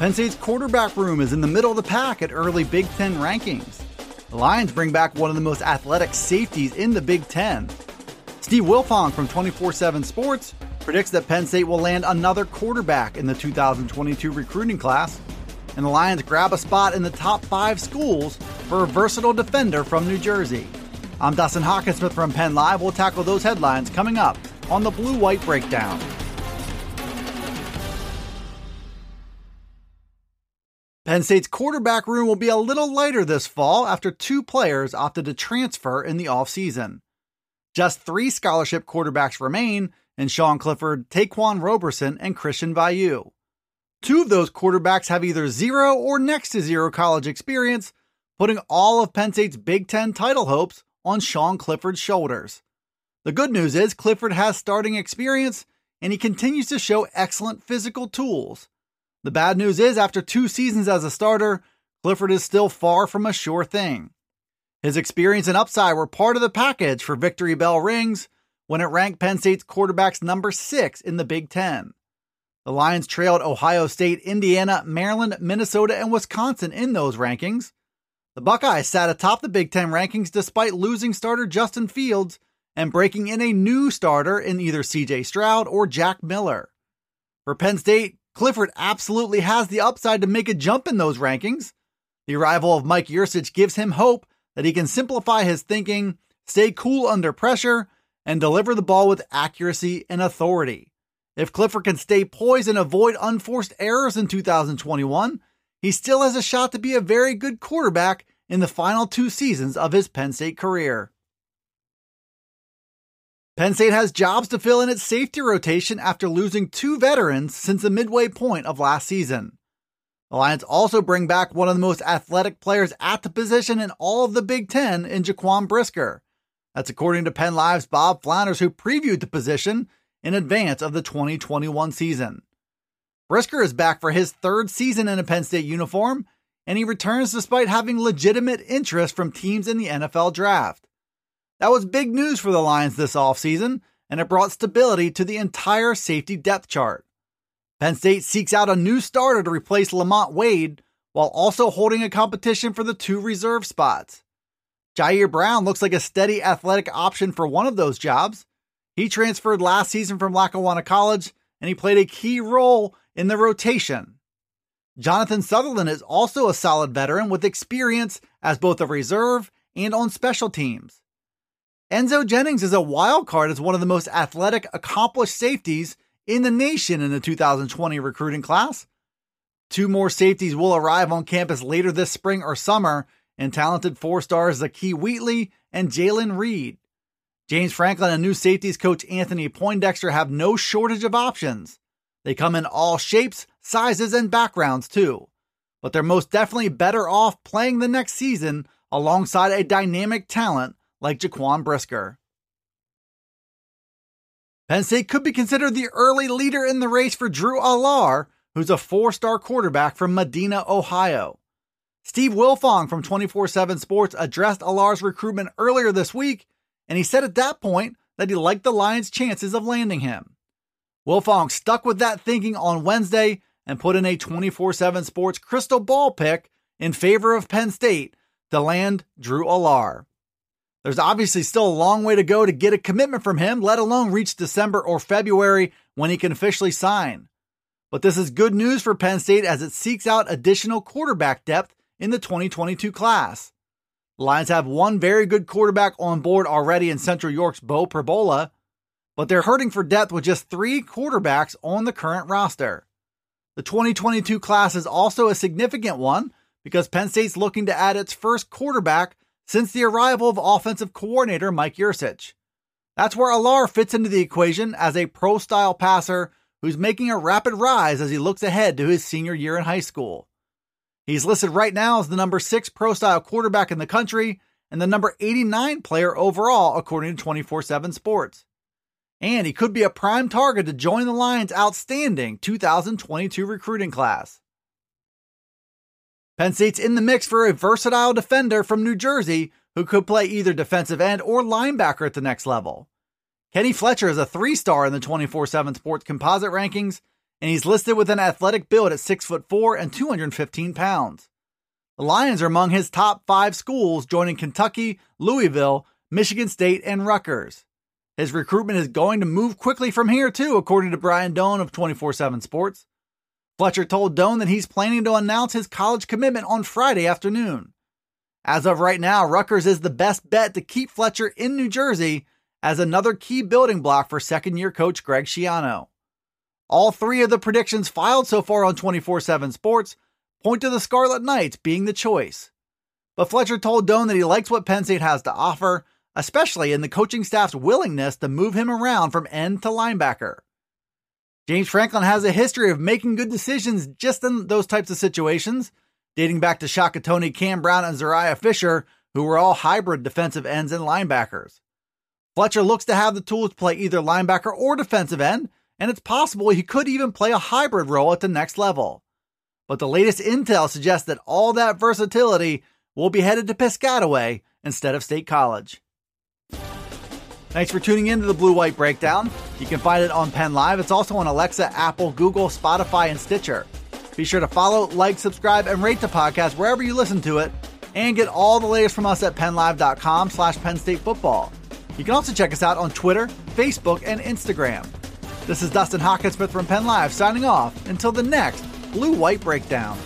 Penn State's quarterback room is in the middle of the pack at early Big Ten rankings. The Lions bring back one of the most athletic safeties in the Big Ten. Steve Wilfong from 24 7 Sports predicts that Penn State will land another quarterback in the 2022 recruiting class, and the Lions grab a spot in the top five schools for a versatile defender from New Jersey. I'm Dustin Hockensmith from Penn Live. We'll tackle those headlines coming up on the Blue White Breakdown. Penn State's quarterback room will be a little lighter this fall after two players opted to transfer in the offseason. Just three scholarship quarterbacks remain in Sean Clifford, Ta'Quan Roberson, and Christian Veilleux. Two of those quarterbacks have either zero or next to zero college experience, putting all of Penn State's Big Ten title hopes on Sean Clifford's shoulders. The good news is Clifford has starting experience and he continues to show excellent physical tools. The bad news is, after two seasons as a starter, Clifford is still far from a sure thing. His experience and upside were part of the package for Victory Bell rings when it ranked Penn State's quarterbacks number six in the Big Ten. The Lions trailed Ohio State, Indiana, Maryland, Minnesota, and Wisconsin in those rankings. The Buckeyes sat atop the Big Ten rankings despite losing starter Justin Fields and breaking in a new starter in either CJ Stroud or Jack Miller. For Penn State, Clifford absolutely has the upside to make a jump in those rankings. The arrival of Mike Yurcich gives him hope that he can simplify his thinking, stay cool under pressure, and deliver the ball with accuracy and authority. If Clifford can stay poised and avoid unforced errors in 2021, he still has a shot to be a very good quarterback in the final two seasons of his Penn State career. Penn State has jobs to fill in its safety rotation after losing two veterans since the midway point of last season. The Lions also bring back one of the most athletic players at the position in all of the Big Ten in Jaquan Brisker. That's according to Penn Live's Bob Flounders, who previewed the position in advance of the 2021 season. Brisker is back for his third season in a Penn State uniform, and he returns despite having legitimate interest from teams in the NFL draft. That was big news for the Lions this offseason, and it brought stability to the entire safety depth chart. Penn State seeks out a new starter to replace Lamont Wade while also holding a competition for the two reserve spots. Ji'Ayir Brown looks like a steady athletic option for one of those jobs. He transferred last season from Lackawanna College and he played a key role in the rotation. Jonathan Sutherland is also a solid veteran with experience as both a reserve and on special teams. Enzo Jennings is a wild card as one of the most athletic, accomplished safeties in the nation in the 2020 recruiting class. Two more safeties will arrive on campus later this spring or summer, and talented four stars Zakee Wheatley and Jalen Reed. James Franklin and new safeties coach Anthony Poindexter have no shortage of options. They come in all shapes, sizes, and backgrounds too. But they're most definitely better off playing the next season alongside a dynamic talent like Jaquan Brisker. Penn State could be considered the early leader in the race for Drew Allar, who's a four star quarterback from Medina, Ohio. Steve Wilfong from 24 7 Sports addressed Allar's recruitment earlier this week, and he said at that point that he liked the Lions' chances of landing him. Wilfong stuck with that thinking on Wednesday and put in a 24 7 Sports crystal ball pick in favor of Penn State to land Drew Allar. There's obviously still a long way to go to get a commitment from him, let alone reach December or February when he can officially sign. But this is good news for Penn State as it seeks out additional quarterback depth in the 2022 class. The Lions have one very good quarterback on board already in Central York's Beau Pribula, but they're hurting for depth with just three quarterbacks on the current roster. The 2022 class is also a significant one because Penn State's looking to add its first quarterback since the arrival of offensive coordinator Mike Yurcich. That's where Allar fits into the equation as a pro style passer who's making a rapid rise as he looks ahead to his senior year in high school. He's listed right now as the number six pro style quarterback in the country and the number 89 player overall, according to 24 7 Sports. And he could be a prime target to join the Lions' outstanding 2022 recruiting class. Penn State's in the mix for a versatile defender from New Jersey who could play either defensive end or linebacker at the next level. Kenny Fletcher is a three star in the 24 7 Sports composite rankings, and he's listed with an athletic build at 6 foot 4 and 215 pounds. The Lions are among his top five schools, joining Kentucky, Louisville, Michigan State, and Rutgers. His recruitment is going to move quickly from here, too, according to Brian Dohn of 24 7 Sports. Fletcher told Dohn that he's planning to announce his college commitment on Friday afternoon. As of right now, Rutgers is the best bet to keep Fletcher in New Jersey as another key building block for second year coach Greg Schiano. All three of the predictions filed so far on 24 7 Sports point to the Scarlet Knights being the choice. But Fletcher told Dohn that he likes what Penn State has to offer, especially in the coaching staff's willingness to move him around from end to linebacker. James Franklin has a history of making good decisions just in those types of situations, dating back to Shaka Toney, Cam Brown, and Zuriah Fisher, who were all hybrid defensive ends and linebackers. Fletcher looks to have the tools to play either linebacker or defensive end, and it's possible he could even play a hybrid role at the next level. But the latest intel suggests that all that versatility will be headed to Piscataway instead of State College. Thanks for tuning in to the Blue White Breakdown. You can find it on Penn Live. It's also on Alexa, Apple, Google, Spotify, and Stitcher. Be sure to follow, like, subscribe, and rate the podcast wherever you listen to it, and get all the latest from us at PennLive.com slash Penn State Football. You can also check us out on Twitter, Facebook, and Instagram. This is Dustin Hockensmith from Penn Live signing off until the next Blue White Breakdown.